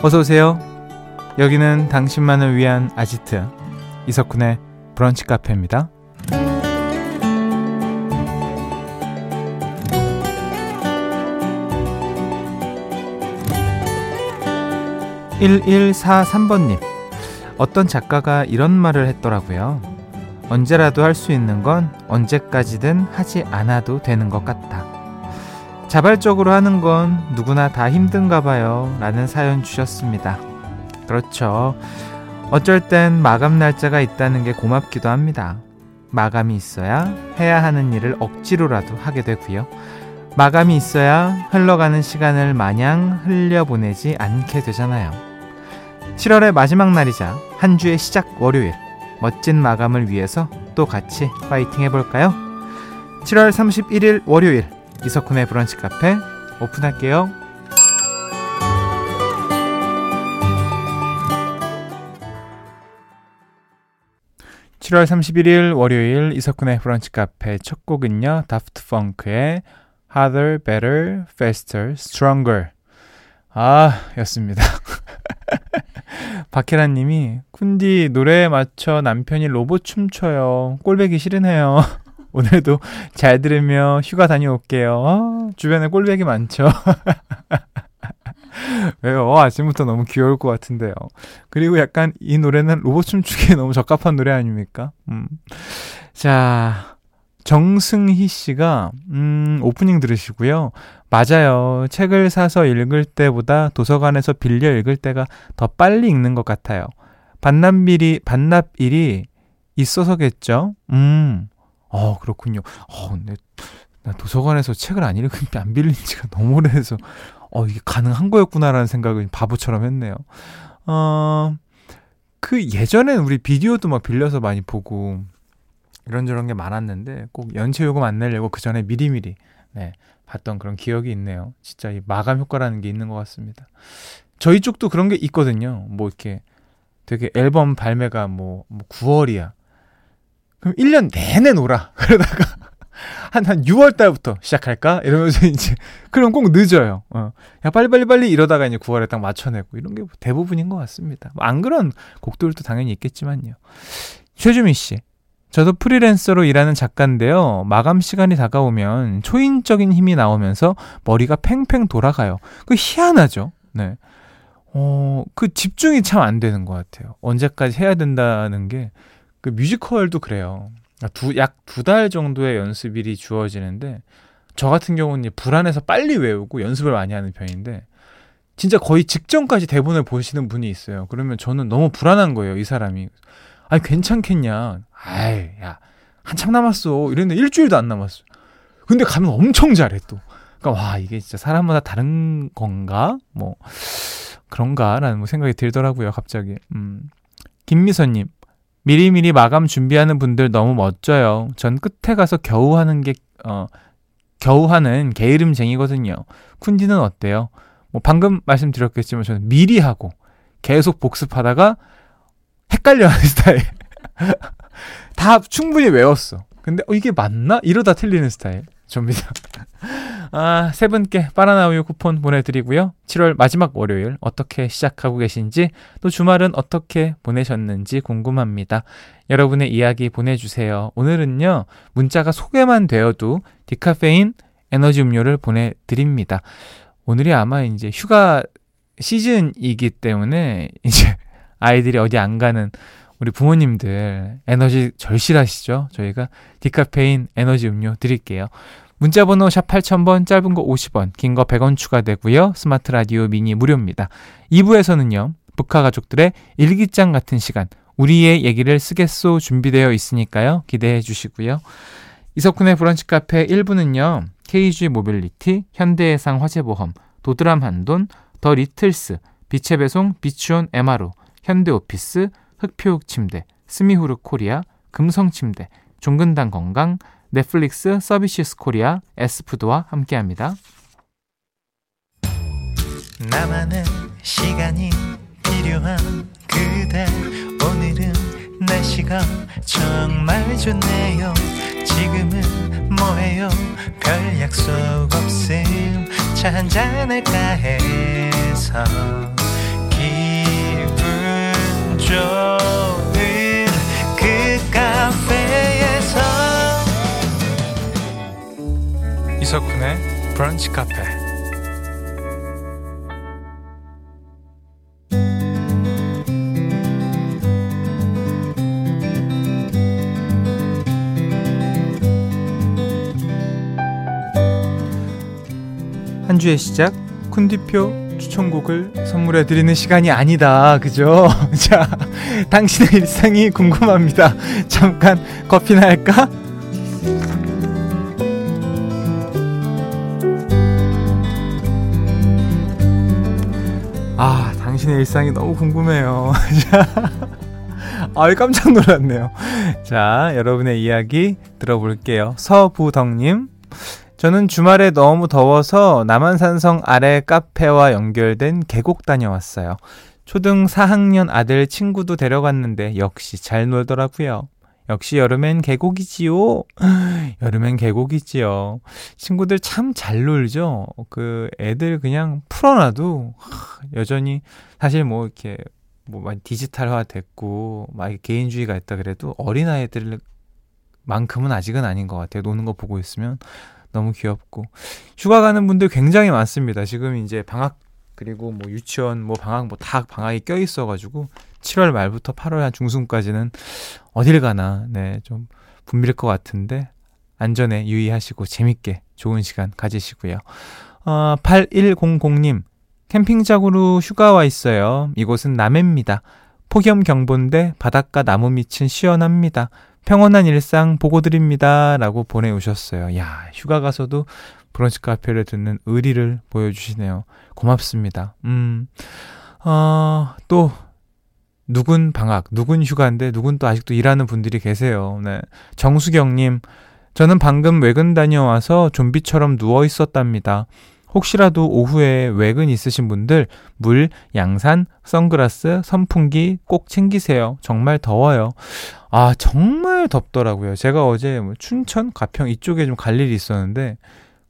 어서 오세요. 여기는 당신만을 위한 아지트 이석훈의 브런치 카페입니다. 1143번님. 어떤 작가가 이런 말을 했더라고요. 언제라도 할 수 있는 건 언제까지든 하지 않아도 되는 것 같다. 자발적으로 하는 건 누구나 다 힘든가 봐요. 라는 사연 주셨습니다. 그렇죠. 어쩔 땐 마감 날짜가 있다는 게 고맙기도 합니다. 마감이 있어야 해야 하는 일을 억지로라도 하게 되고요. 마감이 있어야 흘러가는 시간을 마냥 흘려보내지 않게 되잖아요. 7월의 마지막 날이자 한 주의 시작 월요일. 멋진 마감을 위해서 또 같이 파이팅 해볼까요? 7월 31일 월요일 이석훈의 브런치 카페 오픈할게요. 7월 31일 월요일 이석훈의 브런치 카페 첫 곡은요. 다프트 펑크의 Harder, Better, Faster, Stronger 아 였습니다. 박혜란 님이 쿤디 노래에 맞춰 남편이 로봇 춤춰요. 꼴배기 싫으네요. 오늘도 잘 들으며 휴가 다녀올게요. 아, 주변에 꼴배기 많죠. 왜요? 아침부터 너무 귀여울 것 같은데요. 그리고 약간 이 노래는 로봇 춤 추기에 너무 적합한 노래 아닙니까? 음. 자, 정승희 씨가, 음, 오프닝 들으시고요. 맞아요. 책을 사서 읽을 때보다 도서관에서 빌려 읽을 때가 더 빨리 읽는 것 같아요. 반납일이, 반납일이 있어서겠죠? 음, 어, 그렇군요. 어, 근데, 나 도서관에서 책을 안 읽은 게 안 빌린 지가 너무 오래돼서, 어, 이게 가능한 거였구나라는 생각을 바보처럼 했네요. 어, 그 예전엔 우리 비디오도 막 빌려서 많이 보고, 이런저런 게 많았는데, 꼭 연체 요금 안 내려고 그 전에 미리미리, 네, 봤던 그런 기억이 있네요. 진짜 이 마감 효과라는 게 있는 것 같습니다. 저희 쪽도 그런 게 있거든요. 뭐 이렇게 되게 앨범 발매가 뭐, 뭐 9월이야. 그럼 1년 내내 놀아. 그러다가 한, 한 6월 달부터 시작할까? 이러면서 이제, 그럼 꼭 늦어요. 어. 야, 빨리빨리 빨리 이러다가 이제 9월에 딱 맞춰내고 이런 게 대부분인 것 같습니다. 뭐 안 그런 곡들도 당연히 있겠지만요. 최주미 씨. 저도 프리랜서로 일하는 작가인데요. 마감 시간이 다가오면 초인적인 힘이 나오면서 머리가 팽팽 돌아가요. 그 희한하죠. 네. 어, 그 집중이 참 안 되는 것 같아요. 언제까지 해야 된다는 게, 그 뮤지컬도 그래요. 두, 약 두 달 정도의 연습일이 주어지는데, 저 같은 경우는 불안해서 빨리 외우고 연습을 많이 하는 편인데, 진짜 거의 직전까지 대본을 보시는 분이 있어요. 그러면 저는 너무 불안한 거예요, 이 사람이. 아니, 괜찮겠냐. 아이, 야, 한참 남았어. 이랬는데 일주일도 안 남았어. 근데 가면 엄청 잘해, 또. 그러니까, 와, 이게 진짜 사람마다 다른 건가? 뭐, 그런가라는 뭐 생각이 들더라고요, 갑자기. 음. 김미선님, 미리미리 마감 준비하는 분들 너무 멋져요. 전 끝에 가서 겨우 하는 게, 어, 겨우 하는 게으름쟁이거든요. 쿤디는 어때요? 뭐 방금 말씀드렸겠지만 저는 미리 하고 계속 복습하다가 헷갈려 하는 스타일. 다 충분히 외웠어. 근데 어, 이게 맞나? 이러다 틀리는 스타일. 접니다. 아, 세 분께 바나나 우유 쿠폰 보내드리고요. 7월 마지막 월요일 어떻게 시작하고 계신지 또 주말은 어떻게 보내셨는지 궁금합니다. 여러분의 이야기 보내주세요. 오늘은요, 문자가 소개만 되어도 디카페인 에너지 음료를 보내드립니다. 오늘이 아마 이제 휴가 시즌이기 때문에 이제 아이들이 어디 안 가는 우리 부모님들 에너지 절실하시죠? 저희가 디카페인 에너지 음료 드릴게요. 문자 번호 샵 8000번 짧은 거 50원 긴 거 100원 추가되고요. 스마트 라디오 미니 무료입니다. 2부에서는요. 브카 가족들의 일기장 같은 시간 우리의 얘기를 쓰겠소 준비되어 있으니까요. 기대해 주시고요. 이석훈의 브런치 카페 1부는요. KG 모빌리티, 현대해상 화재보험, 도드람 한돈, 더 리틀스, 빛의 배송, 비츠온 MRO, 현대오피스, 흑표흙 침대, 스미후르 코리아, 금성 침대, 종근당 건강, 넷플릭스 서비스 코리아, 에스푸드와 함께합니다. 나만의 시간이 필요한 그대. 오늘은 날씨가 정말 좋네요. 지금은 뭐해요? 별 약속 없음. 차 한잔 할까 해서 종일 그 카페에서. 이석훈의 브런치 카페. 한 주의 시작 쿤디표 추천곡을 선물해 드리는 시간이 아니다. 그죠? 자, 당신의 일상이 궁금합니다. 잠깐 커피나 할까? 아, 당신의 일상이 너무 궁금해요. 아, 깜짝 놀랐네요. 자, 여러분의 이야기 들어볼게요. 서부덕님. 저는 주말에 너무 더워서 남한산성 아래 카페와 연결된 계곡 다녀왔어요. 초등 4학년 아들 친구도 데려갔는데 역시 잘 놀더라고요. 역시 여름엔 계곡이지요. 여름엔 계곡이지요. 친구들 참 잘 놀죠. 그 애들 그냥 풀어놔도 여전히 사실 뭐 이렇게 뭐 디지털화 됐고 막 개인주의가 있다 그래도 어린 아이들 만큼은 아직은 아닌 것 같아요. 노는 거 보고 있으면 너무 귀엽고 휴가 가는 분들 굉장히 많습니다. 지금 이제 방학 그리고 뭐 유치원 뭐 방학 뭐 다 방학이 껴 있어 가지고 7월 말부터 8월 한 중순까지는 어딜 가나 네 좀 붐빌 것 같은데 안전에 유의하시고 재밌게 좋은 시간 가지시고요. 어, 8100님 캠핑장으로 휴가 와 있어요. 이곳은 남해입니다. 폭염 경보인데 바닷가 나무 밑은 시원합니다. 평온한 일상 보고 드립니다. 라고 보내오셨어요. 야, 휴가 가서도 브런치 카페를 듣는 의리를 보여주시네요. 고맙습니다. 음, 어, 또, 누군 방학, 누군 휴가인데, 누군 또 아직도 일하는 분들이 계세요. 네. 정수경님, 저는 방금 외근 다녀와서 좀비처럼 누워 있었답니다. 혹시라도 오후에 외근 있으신 분들 물, 양산, 선글라스, 선풍기 꼭 챙기세요. 정말 더워요. 아, 정말 덥더라고요. 제가 어제 뭐 춘천, 가평 이쪽에 좀 갈 일이 있었는데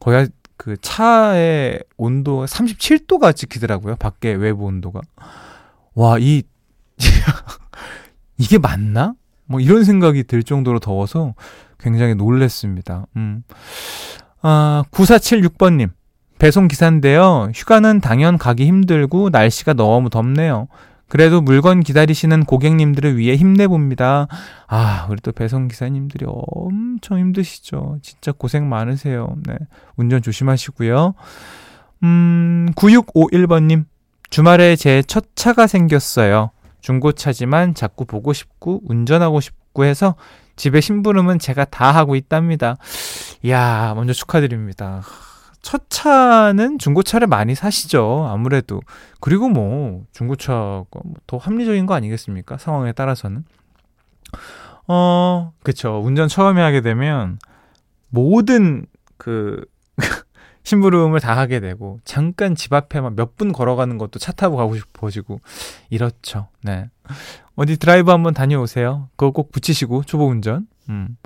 거기 그 차의 온도 37도가 찍히더라고요. 밖에 외부 온도가. 와, 이 이게 맞나? 뭐 이런 생각이 들 정도로 더워서 굉장히 놀랬습니다. 음. 아, 9476번님. 배송 기사인데요. 휴가는 당연 가기 힘들고 날씨가 너무 덥네요. 그래도 물건 기다리시는 고객님들을 위해 힘내봅니다. 아, 우리 또 배송 기사님들이 엄청 힘드시죠. 진짜 고생 많으세요. 네. 운전 조심하시고요. 음, 9651번님. 주말에 제 첫 차가 생겼어요. 중고차지만 자꾸 보고 싶고 운전하고 싶고 해서 집에 심부름은 제가 다 하고 있답니다. 이야, 먼저 축하드립니다. 첫 차는 중고차를 많이 사시죠. 아무래도. 그리고 뭐, 중고차가 뭐더 합리적인 거 아니겠습니까? 상황에 따라서는. 어, 그쵸. 운전 처음에 하게 되면, 모든 그, 심부름을 다 하게 되고, 잠깐 집 앞에만 몇 분 걸어가는 것도 차 타고 가고 싶어지고, 이렇죠. 네. 어디 드라이브 한번 다녀오세요. 그거 꼭 붙이시고, 초보 운전. 음.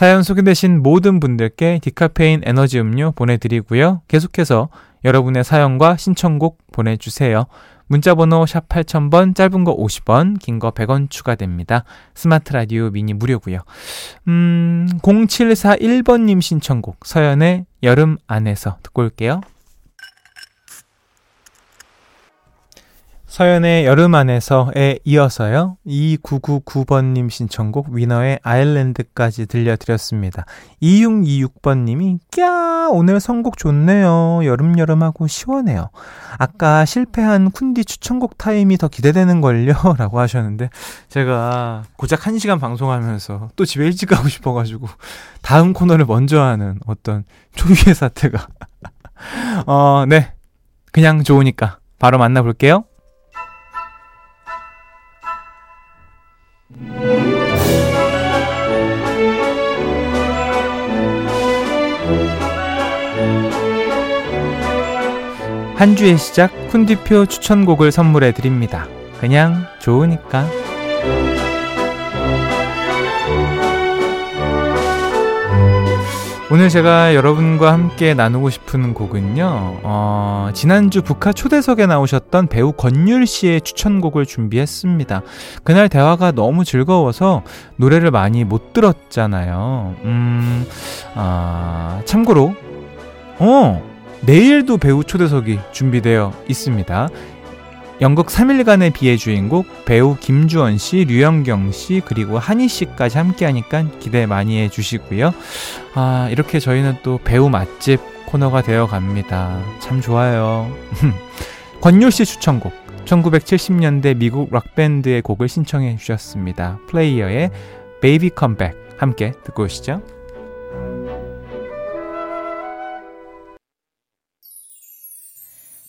사연 소개되신 모든 분들께 디카페인 에너지 음료 보내드리고요. 계속해서 여러분의 사연과 신청곡 보내주세요. 문자번호 샵 8000번, 짧은 거 50원, 긴 거 100원 추가됩니다. 스마트 라디오 미니 무료고요. 음, 0741번님 신청곡, 서연의 여름 안에서 듣고 올게요. 서연의 여름 안에서에 이어서요. 2999번님 신청곡 위너의 아일랜드까지 들려드렸습니다. 2626번님이 꺄 오늘 선곡 좋네요. 여름여름하고 시원해요. 아까 실패한 쿤디 추천곡 타임이 더 기대되는걸요. 라고 하셨는데 제가 고작 1시간 방송하면서 또 집에 일찍 가고 싶어가지고 다음 코너를 먼저 하는 어떤 초유의 사태가 어, 네. 그냥 좋으니까 바로 만나볼게요. 한 주의 시작 쿤디표 추천곡을 선물해 드립니다. 그냥 좋으니까. 오늘 제가 여러분과 함께 나누고 싶은 곡은요, 어, 지난주 북한 초대석에 나오셨던 배우 권율 씨의 추천곡을 준비했습니다. 그날 대화가 너무 즐거워서 노래를 많이 못 들었잖아요. 음, 아, 참고로 어, 내일도 배우 초대석이 준비되어 있습니다. 연극 3일간의 비의 주인공 배우 김주원 씨, 류영경 씨, 그리고 한희 씨까지 함께 하니까 기대 많이 해 주시고요. 아, 이렇게 저희는 또 배우 맛집 코너가 되어 갑니다. 참 좋아요. 권요 씨 추천곡 1970년대 미국 락밴드의 곡을 신청해 주셨습니다. 플레이어의 Baby Come Back 함께 듣고 오시죠.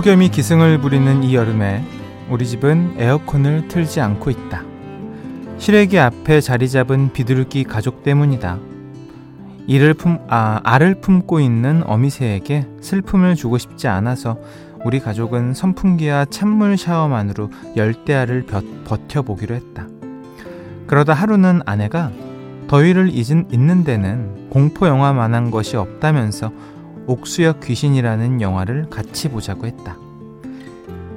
폭염이 기승을 부리는 이 여름에 우리 집은 에어컨을 틀지 않고 있다. 실외기 앞에 자리 잡은 비둘기 가족 때문이다. 이를 품, 아, 알을 품고 있는 어미새에게 슬픔을 주고 싶지 않아서 우리 가족은 선풍기와 찬물 샤워만으로 열대야를 버텨보기로 했다. 그러다 하루는 아내가 더위를 잊은, 잊는 데는 공포 영화만한 것이 없다면서 옥수역 귀신이라는 영화를 같이 보자고 했다.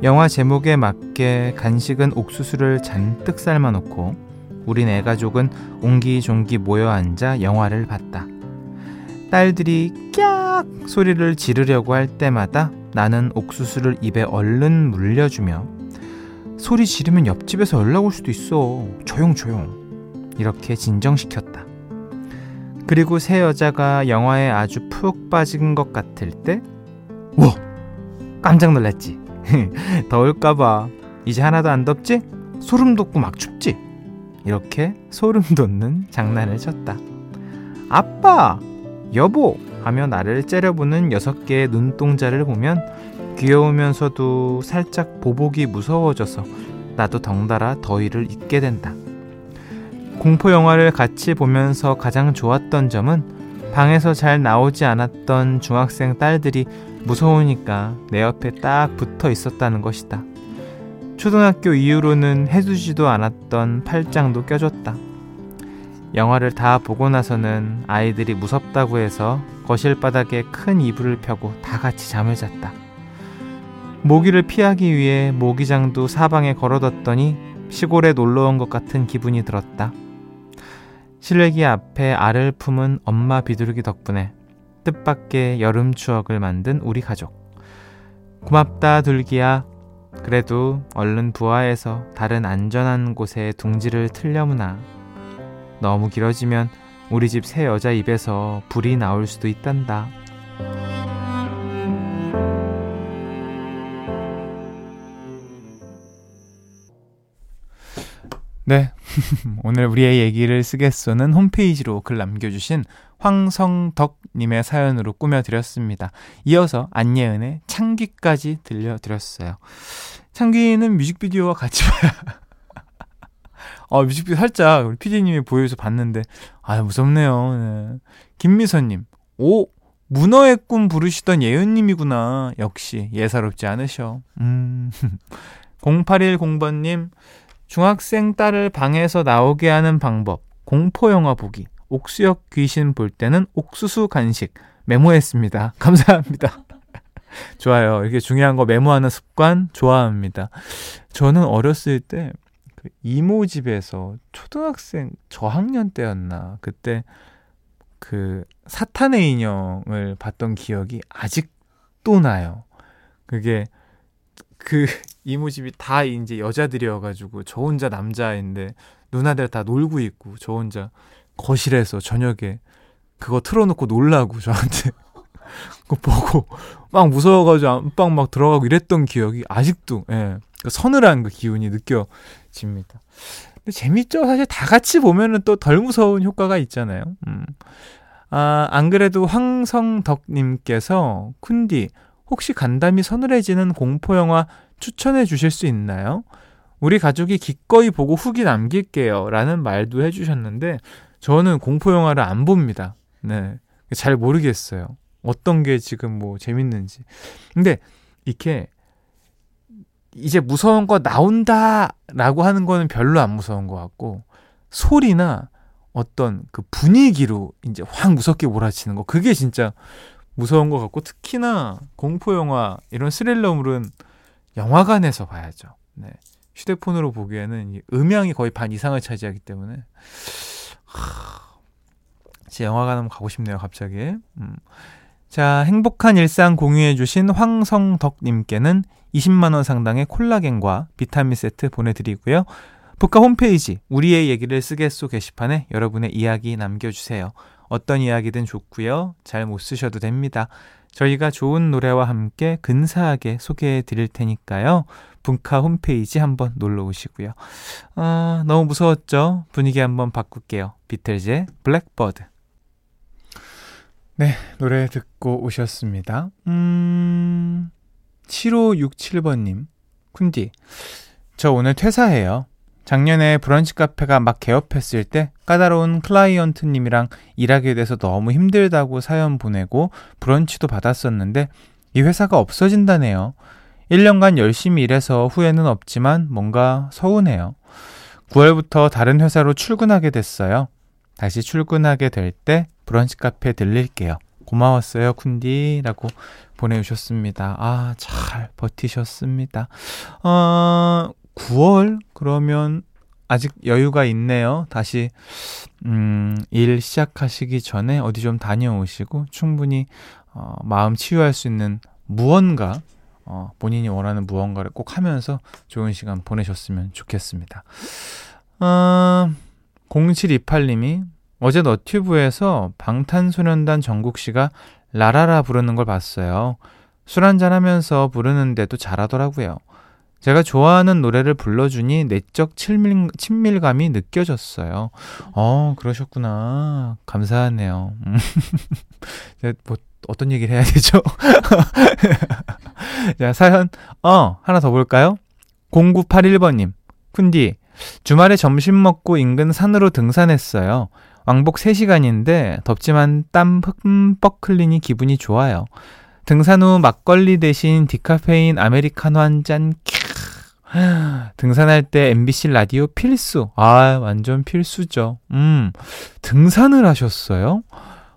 영화 제목에 맞게 간식은 옥수수를 잔뜩 삶아놓고 우린 애가족은 옹기종기 모여 앉아 영화를 봤다. 딸들이 깍 소리를 지르려고 할 때마다 나는 옥수수를 입에 얼른 물려주며 소리 지르면 옆집에서 연락 올 수도 있어. 조용 조용. 이렇게 진정시켰다. 그리고 새 여자가 영화에 아주 푹 빠진 것 같을 때, 와! 깜짝 놀랐지. 더울까봐. 이제 하나도 안 덥지? 소름 돋고 막 춥지? 이렇게 소름 돋는 장난을 쳤다. 아빠! 여보! 하며 나를 째려보는 여섯 개의 눈동자를 보면 귀여우면서도 살짝 보복이 무서워져서 나도 덩달아 더위를 잊게 된다. 공포 영화를 같이 보면서 가장 좋았던 점은 방에서 잘 나오지 않았던 중학생 딸들이 무서우니까 내 옆에 딱 붙어 있었다는 것이다. 초등학교 이후로는 해주지도 않았던 팔짱도 껴줬다. 영화를 다 보고 나서는 아이들이 무섭다고 해서 거실 바닥에 큰 이불을 펴고 다 같이 잠을 잤다. 모기를 피하기 위해 모기장도 사방에 걸어뒀더니 시골에 놀러 온 것 같은 기분이 들었다. 실외기 앞에 알을 품은 엄마 비둘기 덕분에 뜻밖의 여름 추억을 만든 우리 가족. 고맙다 둘기야. 그래도 얼른 부하해서 다른 안전한 곳에 둥지를 틀려무나. 너무 길어지면 우리 집 새 여자 입에서 불이 나올 수도 있단다. 네. 오늘 우리의 얘기를 쓰겠소는 홈페이지로 글 남겨주신 황성덕님의 사연으로 꾸며드렸습니다. 이어서 안예은의 창기까지 들려드렸어요. 창기는 뮤직비디오와 같이 봐야. 어, 뮤직비디오 살짝 우리 피디님이 보여줘서 봤는데, 아 무섭네요. 네. 김미선님, 오, 문어의 꿈 부르시던 예은님이구나. 역시 예사롭지 않으셔. 음. 0810번님, 중학생 딸을 방에서 나오게 하는 방법, 공포영화 보기, 옥수역 귀신 볼 때는 옥수수 간식 메모했습니다. 감사합니다. 좋아요. 이렇게 중요한 거 메모하는 습관 좋아합니다. 저는 어렸을 때 그 이모 집에서 초등학생 저학년 때였나 그때 그 사탄의 인형을 봤던 기억이 아직도 나요. 그게 그 이모집이 다 이제 여자들이어가지고 저 혼자 남자인데 누나들 다 놀고 있고 저 혼자 거실에서 저녁에 그거 틀어놓고 놀라고 저한테 그거 보고 막 무서워가지고 안방 막 들어가고 이랬던 기억이 아직도 예 그 서늘한 그 기운이 느껴집니다. 근데 재밌죠. 사실 다 같이 보면은 또 덜 무서운 효과가 있잖아요. 음. 아, 안 그래도 황성덕님께서 쿤디 혹시 간담이 서늘해지는 공포 영화 추천해 주실 수 있나요? 우리 가족이 기꺼이 보고 후기 남길게요. 라는 말도 해주셨는데, 저는 공포 영화를 안 봅니다. 네. 잘 모르겠어요. 어떤 게 지금 뭐 재밌는지. 근데, 이렇게, 이제 무서운 거 나온다! 라고 하는 거는 별로 안 무서운 것 같고, 소리나 어떤 그 분위기로 이제 확 무섭게 몰아치는 거, 그게 진짜 무서운 것 같고, 특히나 공포 영화, 이런 스릴러물은 영화관에서 봐야죠. 네. 휴대폰으로 보기에는 음향이 거의 반 이상을 차지하기 때문에 하... 제 영화관 한번 가고 싶네요, 갑자기. 음. 자, 행복한 일상 공유해 주신 황성덕 님께는 20만 원 상당의 콜라겐과 비타민 세트 보내 드리고요. 북카 홈페이지 우리의 얘기를 쓰겠소 게시판에 여러분의 이야기 남겨 주세요. 어떤 이야기든 좋고요. 잘 못 쓰셔도 됩니다. 저희가 좋은 노래와 함께 근사하게 소개해 드릴 테니까요. 분카 홈페이지 한번 놀러 오시고요. 아, 너무 무서웠죠? 분위기 한번 바꿀게요. 비틀즈의 블랙버드. 네, 노래 듣고 오셨습니다. 음, 7567번님. 쿤디, 저 오늘 퇴사해요. 작년에 브런치 카페가 막 개업했을 때 까다로운 클라이언트님이랑 일하게 돼서 너무 힘들다고 사연 보내고 브런치도 받았었는데 이 회사가 없어진다네요. 1년간 열심히 일해서 후회는 없지만 뭔가 서운해요. 9월부터 다른 회사로 출근하게 됐어요. 다시 출근하게 될 때 브런치 카페 들릴게요. 고마웠어요, 쿤디. 라고 보내주셨습니다. 아, 잘 버티셨습니다. 어, 9월? 그러면 아직 여유가 있네요. 다시, 음, 일 시작하시기 전에 어디 좀 다녀오시고 충분히, 어, 마음 치유할 수 있는 무언가, 어, 본인이 원하는 무언가를 꼭 하면서 좋은 시간 보내셨으면 좋겠습니다. 어, 0728님이 어제 너튜브에서 방탄소년단 정국 씨가 라라라 부르는 걸 봤어요. 술 한잔 하면서 부르는데도 잘하더라고요. 제가 좋아하는 노래를 불러주니 내적 친밀, 친밀감이 느껴졌어요. 어, 그러셨구나. 감사하네요. 뭐, 어떤 얘기를 해야 되죠? 자, 사연, 어, 하나 더 볼까요? 0981번님, 쿤디, 주말에 점심 먹고 인근 산으로 등산했어요. 왕복 3시간인데 덥지만 땀 흠뻑 흘리니 기분이 좋아요. 등산 후 막걸리 대신 디카페인 아메리카노 한 잔, 캬, 등산할 때 MBC 라디오 필수. 아, 완전 필수죠. 음, 등산을 하셨어요?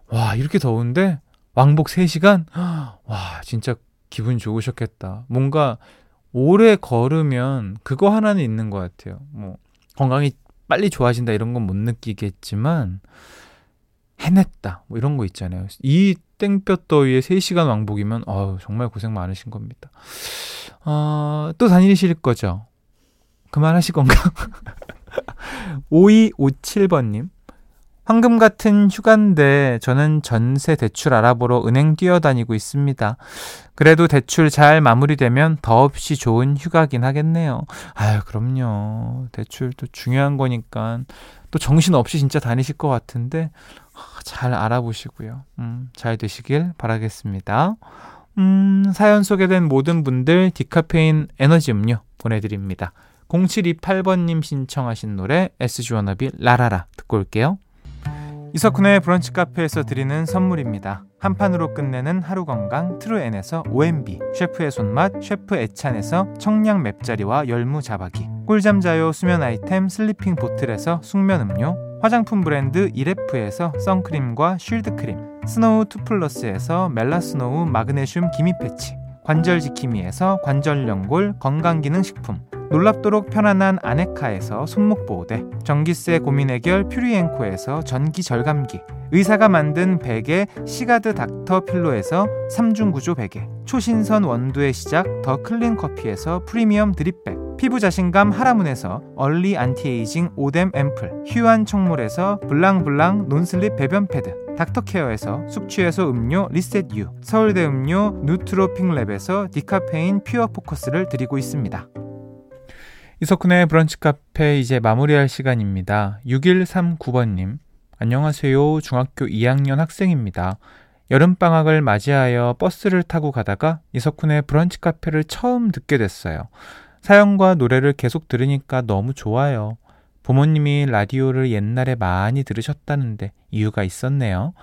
와, 이렇게 더운데 왕복 3시간? 와, 진짜 기분 좋으셨겠다. 뭔가 오래 걸으면 그거 하나는 있는 것 같아요. 뭐, 건강이 빨리 좋아진다 이런 건 못 느끼겠지만, 해냈다. 뭐 이런 거 있잖아요. 이 땡볕 더위에 3시간 왕복이면, 어우, 정말 고생 많으신 겁니다. 어, 또 다니실 거죠? 그만하실 건가? 5257번님. 황금 같은 휴가인데 저는 전세 대출 알아보러 은행 뛰어다니고 있습니다. 그래도 대출 잘 마무리되면 더없이 좋은 휴가긴 하겠네요. 아유, 그럼요. 대출도 중요한 거니까 또 정신 없이 진짜 다니실 것 같은데 잘 알아보시고요. 음, 잘 되시길 바라겠습니다. 음, 사연 소개된 모든 분들 디카페인 에너지 음료 보내드립니다. 0728번님 신청하신 노래 SG 워너비 라라라 듣고 올게요. 이석훈의 브런치 카페에서 드리는 선물입니다. 한 판으로 끝내는 하루 건강 트루엔에서 OMB 셰프의 손맛 셰프 애찬에서 청량 맵자리와 열무 자박이 꿀잠 자요 수면 아이템 슬리핑 보틀에서 숙면 음료 화장품 브랜드 이레프에서 선크림과 shield 크림 스노우 투플러스에서 멜라스노우 마그네슘 기미 패치 관절 지킴이에서 관절 연골 건강 기능 식품 놀랍도록 편안한 아네카에서 손목 보호대 전기세 고민 해결 퓨리엔코에서 전기 절감기 의사가 만든 베개 시가드 닥터 필로에서 3중 구조 베개 초신선 원두의 시작 더 클린 커피에서 프리미엄 drip bag 피부 자신감 하라문에서 early anti-aging 오뎀 앰플 휴안 청물에서 블랑블랑 non-slip 배변 패드 닥터케어에서 숙취해소 음료 리셋유 서울대 음료 누트로핑랩에서 디카페인 퓨어 포커스를 드리고 있습니다. 이석훈의 브런치 카페 이제 마무리할 시간입니다. 6139번님, 안녕하세요. 중학교 2학년 학생입니다. 여름방학을 맞이하여 버스를 타고 가다가 이석훈의 브런치 카페를 처음 듣게 됐어요. 사연과 노래를 계속 들으니까 너무 좋아요. 부모님이 라디오를 옛날에 많이 들으셨다는데 이유가 있었네요.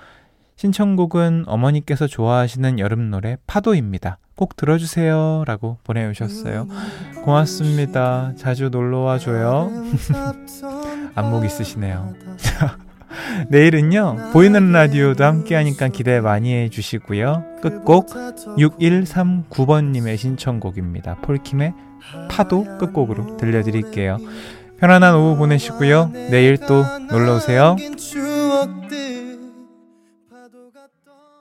신청곡은 어머니께서 좋아하시는 여름 노래 파도입니다. 꼭 들어주세요. 라고 보내주셨어요. 고맙습니다. 자주 놀러와 줘요. 안목 있으시네요. 내일은요, 보이는 라디오도 함께 하니까 기대 많이 해주시고요. 끝곡 6139번님의 신청곡입니다. 폴킴의 파도 끝곡으로 들려드릴게요. 편안한 오후 보내시고요. 내일 또 놀러오세요.